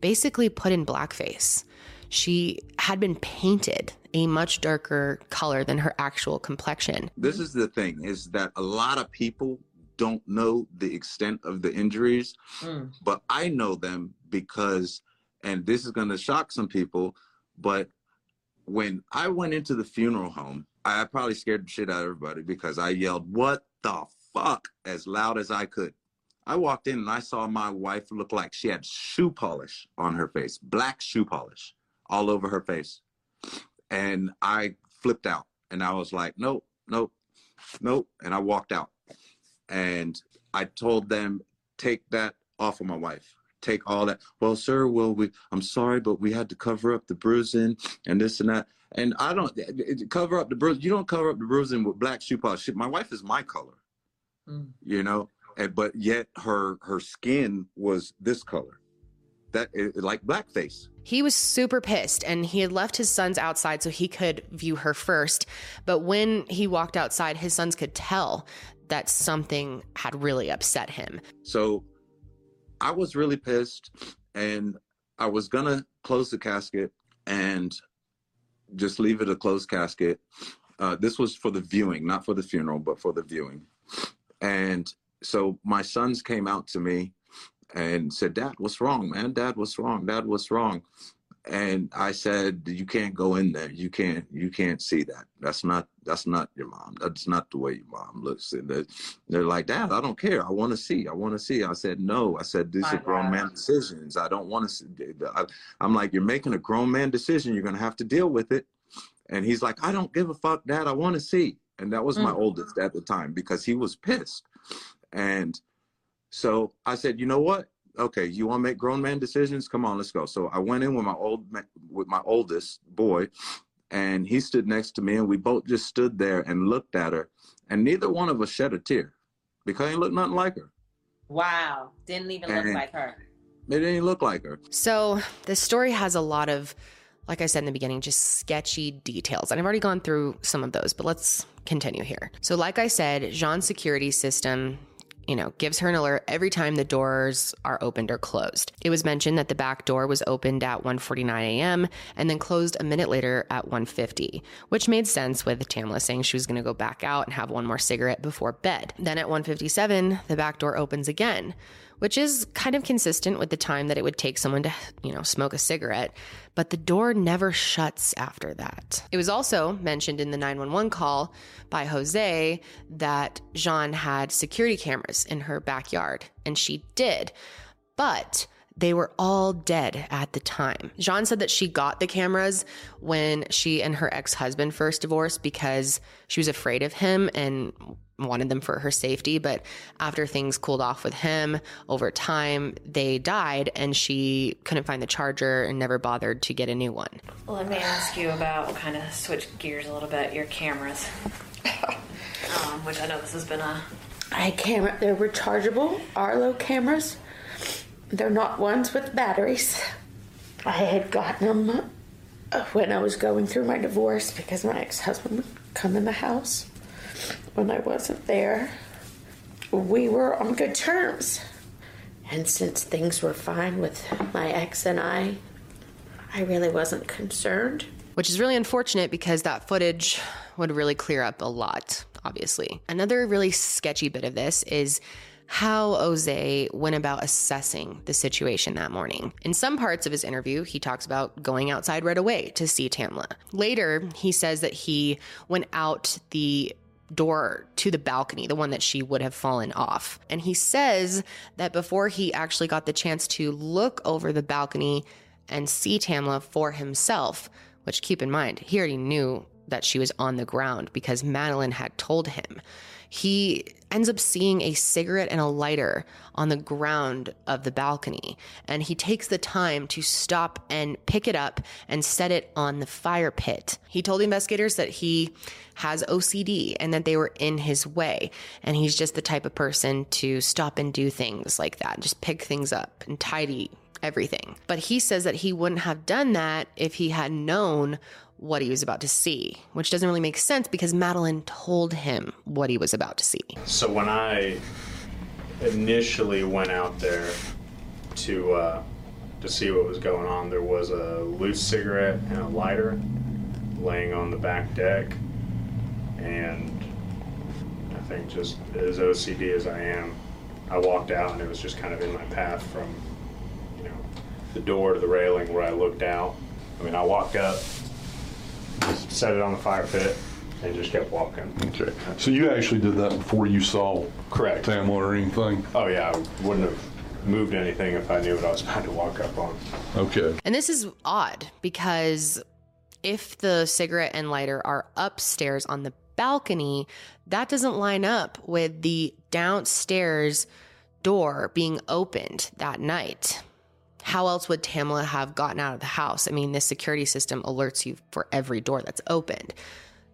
basically put in blackface she had been painted a much darker color than her actual complexion. This is the thing is that a lot of people don't know the extent of the injuries, mm. but I know them because and this is going to shock some people, but when I went into the funeral home, I probably scared the shit out of everybody because I yelled, What the fuck? as loud as I could. I walked in and I saw my wife look like she had shoe polish on her face, black shoe polish all over her face. And I flipped out and I was like, nope, nope, nope. And I walked out. And I told them, take that off of my wife. Take all that. Well, sir, well, we, I'm sorry, but we had to cover up the bruising and this and that. And I don't eh, eh, eh, cover up the bruise. You don't cover up the bruising with black shoe polish. My wife is my color, mm. you know, and, but yet her her skin was this color that like blackface. He was super pissed and he had left his sons outside so he could view her first. But when he walked outside, his sons could tell that something had really upset him. So I was really pissed and I was going to close the casket and just leave it a closed casket. Uh, this was for the viewing, not for the funeral, but for the viewing. And so my sons came out to me and said, Dad, what's wrong, man? Dad, what's wrong? Dad, what's wrong? And I said, you can't go in there. You can't, you can't see that. That's not, that's not your mom. That's not the way your mom looks. And they're, they're like, Dad, I don't care. I want to see. I want to see. I said, no. I said, these are grown man decisions. I don't want to see. I, I'm like, you're making a grown man decision. You're going to have to deal with it. And he's like, I don't give a fuck, Dad. I want to see. And that was mm. my oldest at the time because he was pissed. And so I said, you know what? Okay, you want to make grown man decisions? Come on, let's go. So I went in with my old with my oldest boy, and he stood next to me, and we both just stood there and looked at her, and neither one of us shed a tear because he looked nothing like her. Wow, didn't even and look like her. It didn't look like her. So this story has a lot of like I said in the beginning, just sketchy details. And I've already gone through some of those, but let's continue here. So, like I said, Jean's security system you know, gives her an alert every time the doors are opened or closed. It was mentioned that the back door was opened at 1:49 a.m. and then closed a minute later at 1:50, which made sense with Tamla saying she was going to go back out and have one more cigarette before bed. Then at 1:57, the back door opens again which is kind of consistent with the time that it would take someone to, you know, smoke a cigarette. But the door never shuts after that. It was also mentioned in the 911 call by Jose that Jean had security cameras in her backyard, and she did. But they were all dead at the time. Jean said that she got the cameras when she and her ex husband first divorced because she was afraid of him and wanted them for her safety. But after things cooled off with him over time, they died and she couldn't find the charger and never bothered to get a new one. Well, let me ask you about kind of switch gears a little bit your cameras, um, which I know this has been a. I camera, they're rechargeable Arlo cameras. They're not ones with batteries. I had gotten them uh, when I was going through my divorce because my ex husband would come in the house when I wasn't there, we were on good terms. And since things were fine with my ex and I, I really wasn't concerned. Which is really unfortunate because that footage would really clear up a lot, obviously. Another really sketchy bit of this is how Jose went about assessing the situation that morning. In some parts of his interview, he talks about going outside right away to see Tamla. Later, he says that he went out the door to the balcony, the one that she would have fallen off. And he says that before he actually got the chance to look over the balcony and see Tamla for himself, which keep in mind, he already knew that she was on the ground because Madeline had told him he ends up seeing a cigarette and a lighter on the ground of the balcony. And he takes the time to stop and pick it up and set it on the fire pit. He told investigators that he has OCD and that they were in his way. And he's just the type of person to stop and do things like that, just pick things up and tidy everything. But he says that he wouldn't have done that if he had known what he was about to see, which doesn't really make sense because Madeline told him what he was about to see. So when I initially went out there to uh, to see what was going on, there was a loose cigarette and a lighter laying on the back deck, and I think just as OCD as I am, I walked out and it was just kind of in my path from you know the door to the railing where I looked out. I mean, I walked up set it on the fire pit and just kept walking. Okay. So you actually did that before you saw correct Tamla or anything? Oh yeah, I wouldn't have moved anything if I knew what I was about to walk up on. Okay. And this is odd because if the cigarette and lighter are upstairs on the balcony, that doesn't line up with the downstairs door being opened that night how else would Tamla have gotten out of the house? I mean, this security system alerts you for every door that's opened.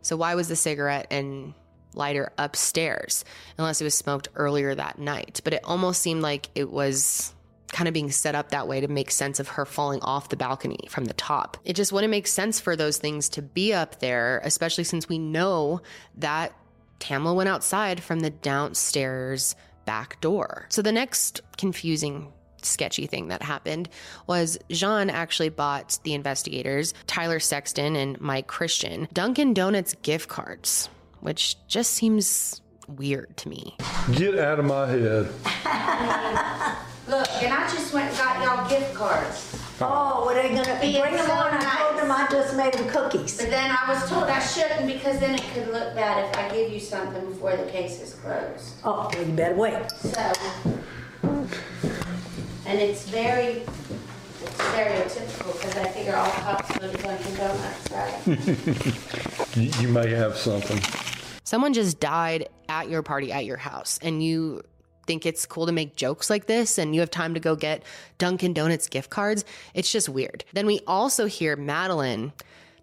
So why was the cigarette and lighter upstairs unless it was smoked earlier that night? But it almost seemed like it was kind of being set up that way to make sense of her falling off the balcony from the top. It just wouldn't make sense for those things to be up there, especially since we know that Tamla went outside from the downstairs back door. So the next confusing sketchy thing that happened was Jean actually bought the investigators, Tyler Sexton and Mike Christian, Dunkin' Donuts gift cards, which just seems weird to me. Get out of my head. Look, and I just went and got y'all gift cards. Oh, oh were they gonna be bring them so on? I told them I just made them cookies. But then I was told I shouldn't because then it could look bad if I give you something before the case is closed. Oh, well, you better wait. So, and it's very it's stereotypical because I figure all cops go to Dunkin' Donuts, right? You, you may have something. Someone just died at your party at your house, and you think it's cool to make jokes like this and you have time to go get Dunkin' Donuts gift cards. It's just weird. Then we also hear Madeline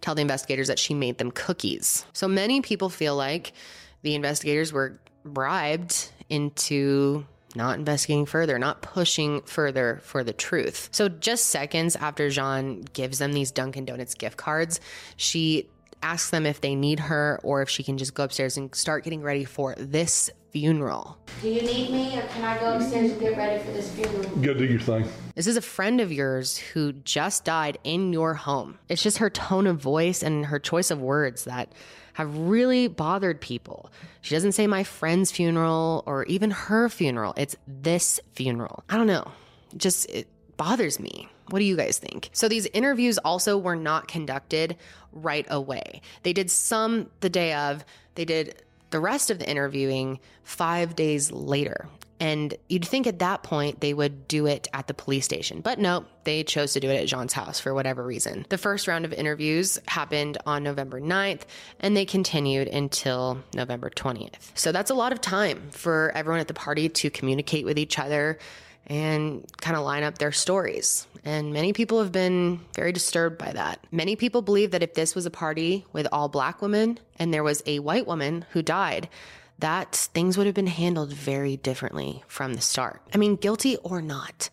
tell the investigators that she made them cookies. So many people feel like the investigators were bribed into not investigating further, not pushing further for the truth. So just seconds after Jean gives them these Dunkin' Donuts gift cards, she asks them if they need her or if she can just go upstairs and start getting ready for this funeral. Do you need me or can I go upstairs and get ready for this funeral? Go do your thing. This is a friend of yours who just died in your home. It's just her tone of voice and her choice of words that have really bothered people. She doesn't say my friend's funeral or even her funeral. It's this funeral. I don't know. Just it bothers me. What do you guys think? So these interviews also were not conducted right away. They did some the day of. They did the rest of the interviewing five days later. And you'd think at that point they would do it at the police station. But no, they chose to do it at Jean's house for whatever reason. The first round of interviews happened on November 9th and they continued until November 20th. So that's a lot of time for everyone at the party to communicate with each other and kind of line up their stories. And many people have been very disturbed by that. Many people believe that if this was a party with all black women and there was a white woman who died, that things would have been handled very differently from the start. I mean, guilty or not,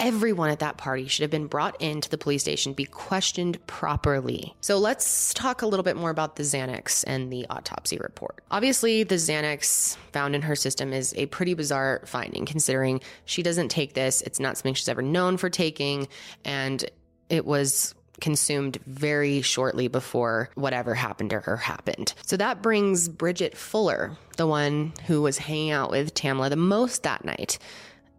everyone at that party should have been brought into the police station, be questioned properly. So let's talk a little bit more about the Xanax and the autopsy report. Obviously, the Xanax found in her system is a pretty bizarre finding, considering she doesn't take this. It's not something she's ever known for taking, and it was consumed very shortly before whatever happened to her happened. So that brings Bridget Fuller, the one who was hanging out with Tamla the most that night,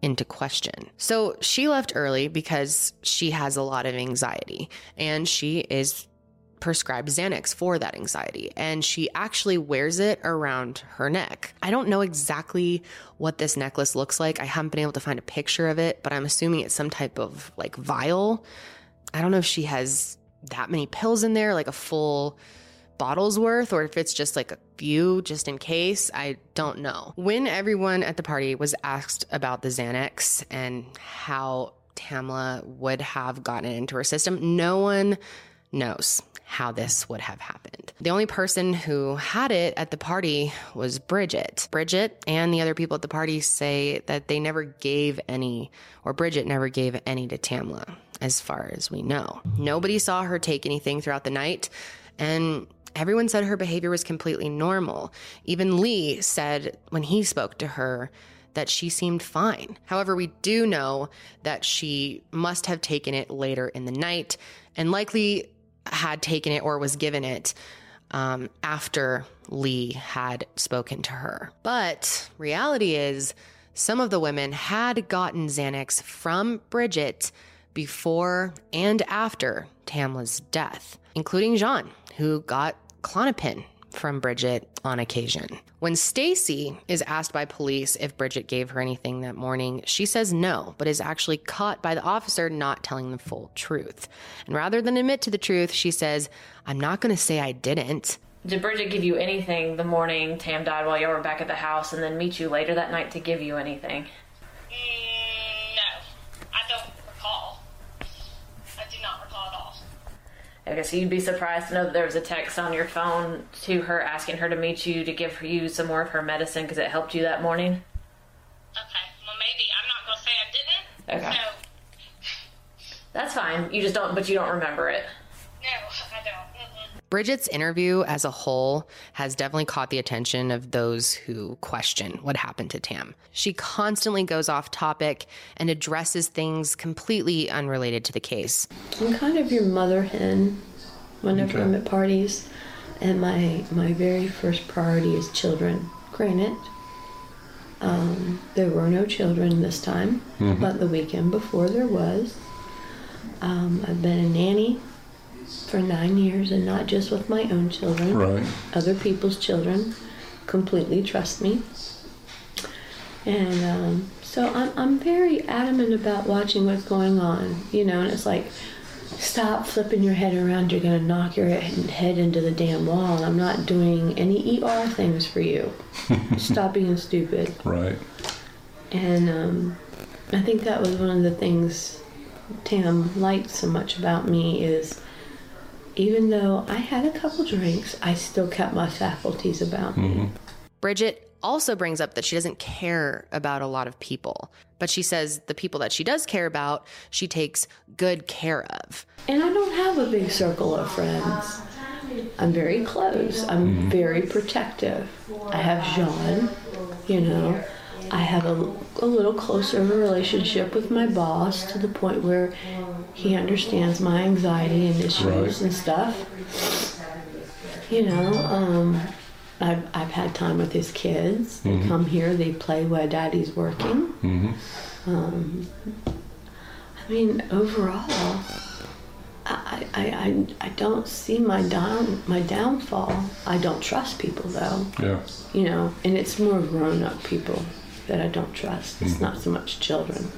into question. So she left early because she has a lot of anxiety and she is prescribed Xanax for that anxiety and she actually wears it around her neck. I don't know exactly what this necklace looks like. I haven't been able to find a picture of it, but I'm assuming it's some type of like vial. I don't know if she has that many pills in there, like a full bottles worth, or if it's just like a few just in case. I don't know. When everyone at the party was asked about the Xanax and how Tamla would have gotten it into her system, no one knows how this would have happened. The only person who had it at the party was Bridget. Bridget and the other people at the party say that they never gave any, or Bridget never gave any to Tamla, as far as we know. Nobody saw her take anything throughout the night, and everyone said her behavior was completely normal. Even Lee said when he spoke to her, that she seemed fine. However, we do know that she must have taken it later in the night and likely had taken it or was given it um, after Lee had spoken to her. But reality is, some of the women had gotten Xanax from Bridget before and after Tamla's death, including Jean, who got Klonopin from Bridget on occasion. When Stacy is asked by police if Bridget gave her anything that morning, she says no, but is actually caught by the officer not telling the full truth. And rather than admit to the truth, she says, I'm not going to say I didn't. Did Bridget give you anything the morning Tam died while you were back at the house and then meet you later that night to give you anything? Mm, I guess you'd be surprised to know that there was a text on your phone to her asking her to meet you to give you some more of her medicine because it helped you that morning. Okay, well maybe I'm not gonna say I didn't. Okay. So That's fine. You just don't, but you don't remember it. no, I don't. Bridget's interview as a whole has definitely caught the attention of those who question what happened to Tam. She constantly goes off topic and addresses things completely unrelated to the case. I'm kind of your mother hen whenever okay. I'm at parties, and my my very first priority is children. Granted, um, there were no children this time, mm-hmm. but the weekend before there was. Um, I've been a nanny for nine years, and not just with my own children, right? Other people's children completely trust me, and um, so I'm I'm very adamant about watching what's going on. You know, and it's like stop flipping your head around. You're going to knock your head into the damn wall. I'm not doing any ER things for you. stop being stupid. Right. And um, I think that was one of the things Tam liked so much about me is even though I had a couple drinks, I still kept my faculties about me. Mm-hmm. Bridget also brings up that she doesn't care about a lot of people, but she says the people that she does care about, she takes good care of. And I don't have a big circle of friends. I'm very close. I'm mm-hmm. very protective. I have Jean, you know. I have a, a little closer of a relationship with my boss to the point where he understands my anxiety and issues right. and stuff. You know, um, I've, I've had time with his kids. They mm-hmm. come here, they play while daddy's working. Mm-hmm. Um, I mean, overall, I, I, I, I don't see my down my downfall. I don't trust people though. Yeah. You know, and it's more grown up people that I don't trust. It's mm-hmm. not so much children.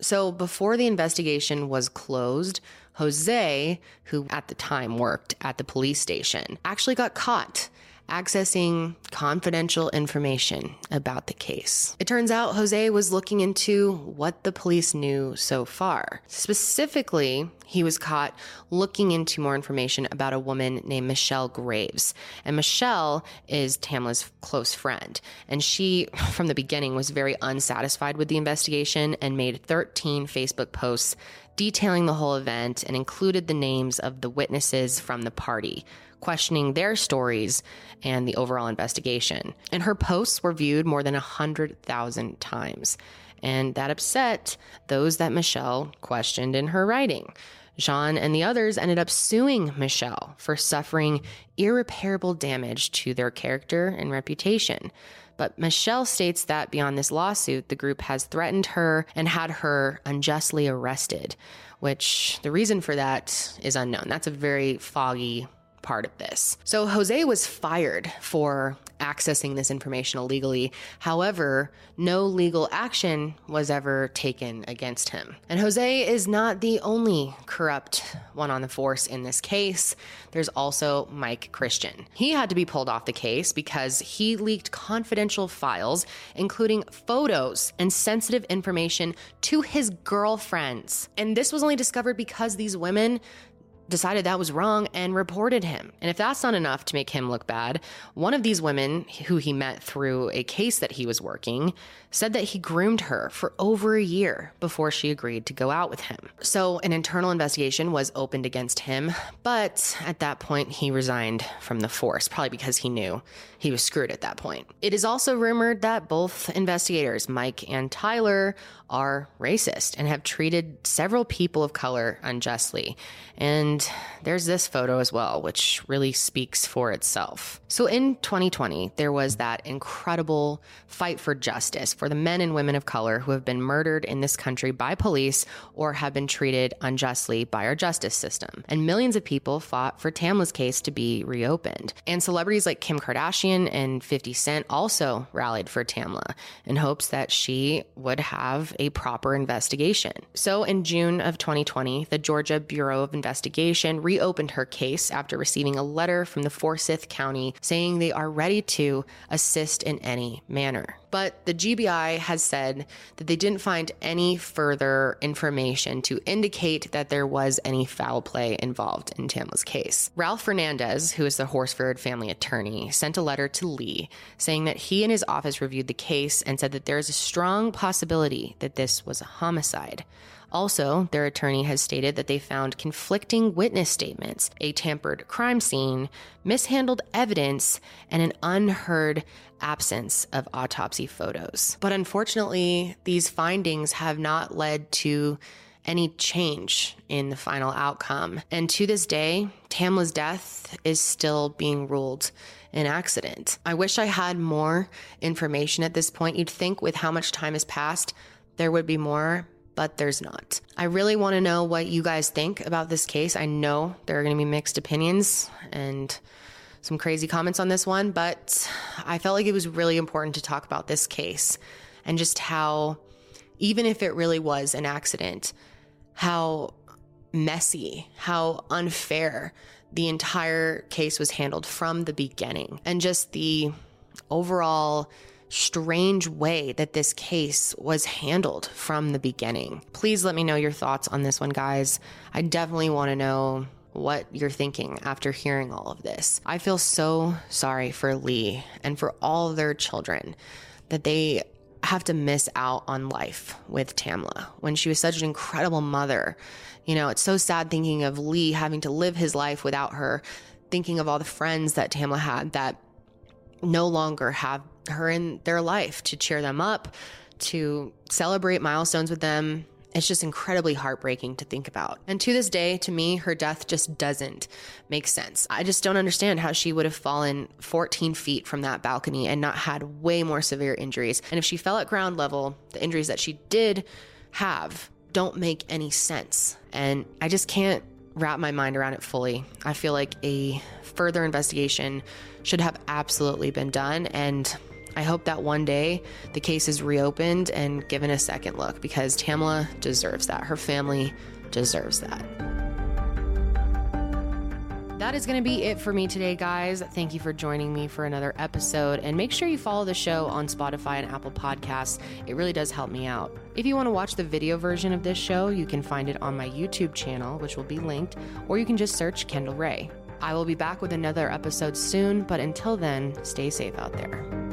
So before the investigation was closed, Jose, who at the time worked at the police station, actually got caught accessing confidential information about the case. It turns out Jose was looking into what the police knew so far. Specifically, he was caught looking into more information about a woman named Michelle Graves. And Michelle is Tamla's close friend. And she, from the beginning, was very unsatisfied with the investigation and made 13 Facebook posts detailing the whole event and included the names of the witnesses from the party questioning their stories and the overall investigation. And her posts were viewed more than 100,000 times. And that upset those that Michelle questioned in her writing. Jean and the others ended up suing Michelle for suffering irreparable damage to their character and reputation. But Michelle states that beyond this lawsuit, the group has threatened her and had her unjustly arrested, which the reason for that is unknown. That's a very foggy part of this. So Jose was fired for accessing this information illegally. However, no legal action was ever taken against him. And Jose is not the only corrupt one on the force in this case. There's also Mike Christian. He had to be pulled off the case because he leaked confidential files, including photos and sensitive information to his girlfriends. And this was only discovered because these women decided that was wrong and reported him. And if that's not enough to make him look bad, one of these women who he met through a case that he was working said that he groomed her for over a year before she agreed to go out with him. So an internal investigation was opened against him, but at that point he resigned from the force, probably because he knew he was screwed at that point. It is also rumored that both investigators, Mike and Tyler, are racist and have treated several people of color unjustly. And there's this photo as well, which really speaks for itself. So in 2020, there was that incredible fight for justice for the men and women of color who have been murdered in this country by police or have been treated unjustly by our justice system. And millions of people fought for Tamla's case to be reopened. And celebrities like Kim Kardashian and 50 Cent also rallied for Tamla in hopes that she would have a proper investigation. So in June of 2020, the Georgia Bureau of Investigation reopened her case after receiving a letter from the Forsyth County saying they are ready to assist in any manner. But the GBI has said that they didn't find any further information to indicate that there was any foul play involved in Tamla's case. Ralph Fernandez, who is the Horsford family attorney, sent a letter to Lee saying that he and his office reviewed the case and said that there is a strong possibility that this was a homicide. Also, their attorney has stated that they found conflicting witness statements, a tampered crime scene, mishandled evidence, and an unheard absence of autopsy photos. But unfortunately, these findings have not led to any change in the final outcome. And to this day, Tamla's death is still being ruled an accident. I wish I had more information at this point. You'd think with how much time has passed, there would be more, but there's not. I really want to know what you guys think about this case. I know there are going to be mixed opinions and some crazy comments on this one, but I felt like it was really important to talk about this case and just how, even if it really was an accident, how messy, how unfair the entire case was handled from the beginning, and just the overall strange way that this case was handled from the beginning. Please let me know your thoughts on this one, guys. I definitely want to know what you're thinking after hearing all of this. I feel so sorry for Lee and for all their children that they have to miss out on life with Tamla when she was such an incredible mother. You know, it's so sad thinking of Lee having to live his life without her, thinking of all the friends that Tamla had that no longer have her in their life to cheer them up, to celebrate milestones with them. It's just incredibly heartbreaking to think about. And to this day, to me, her death just doesn't make sense. I just don't understand how she would have fallen 14 feet from that balcony and not had way more severe injuries. And if she fell at ground level, the injuries that she did have don't make any sense. And I just can't wrap my mind around it fully. I feel like a further investigation should have absolutely been done. And I hope that one day the case is reopened and given a second look because Tamla deserves that. Her family deserves that. That is going to be it for me today, guys. Thank you for joining me for another episode. And make sure you follow the show on Spotify and Apple Podcasts. It really does help me out. If you want to watch the video version of this show, you can find it on my YouTube channel, which will be linked, or you can just search Kendall Rae. I will be back with another episode soon, but until then, stay safe out there.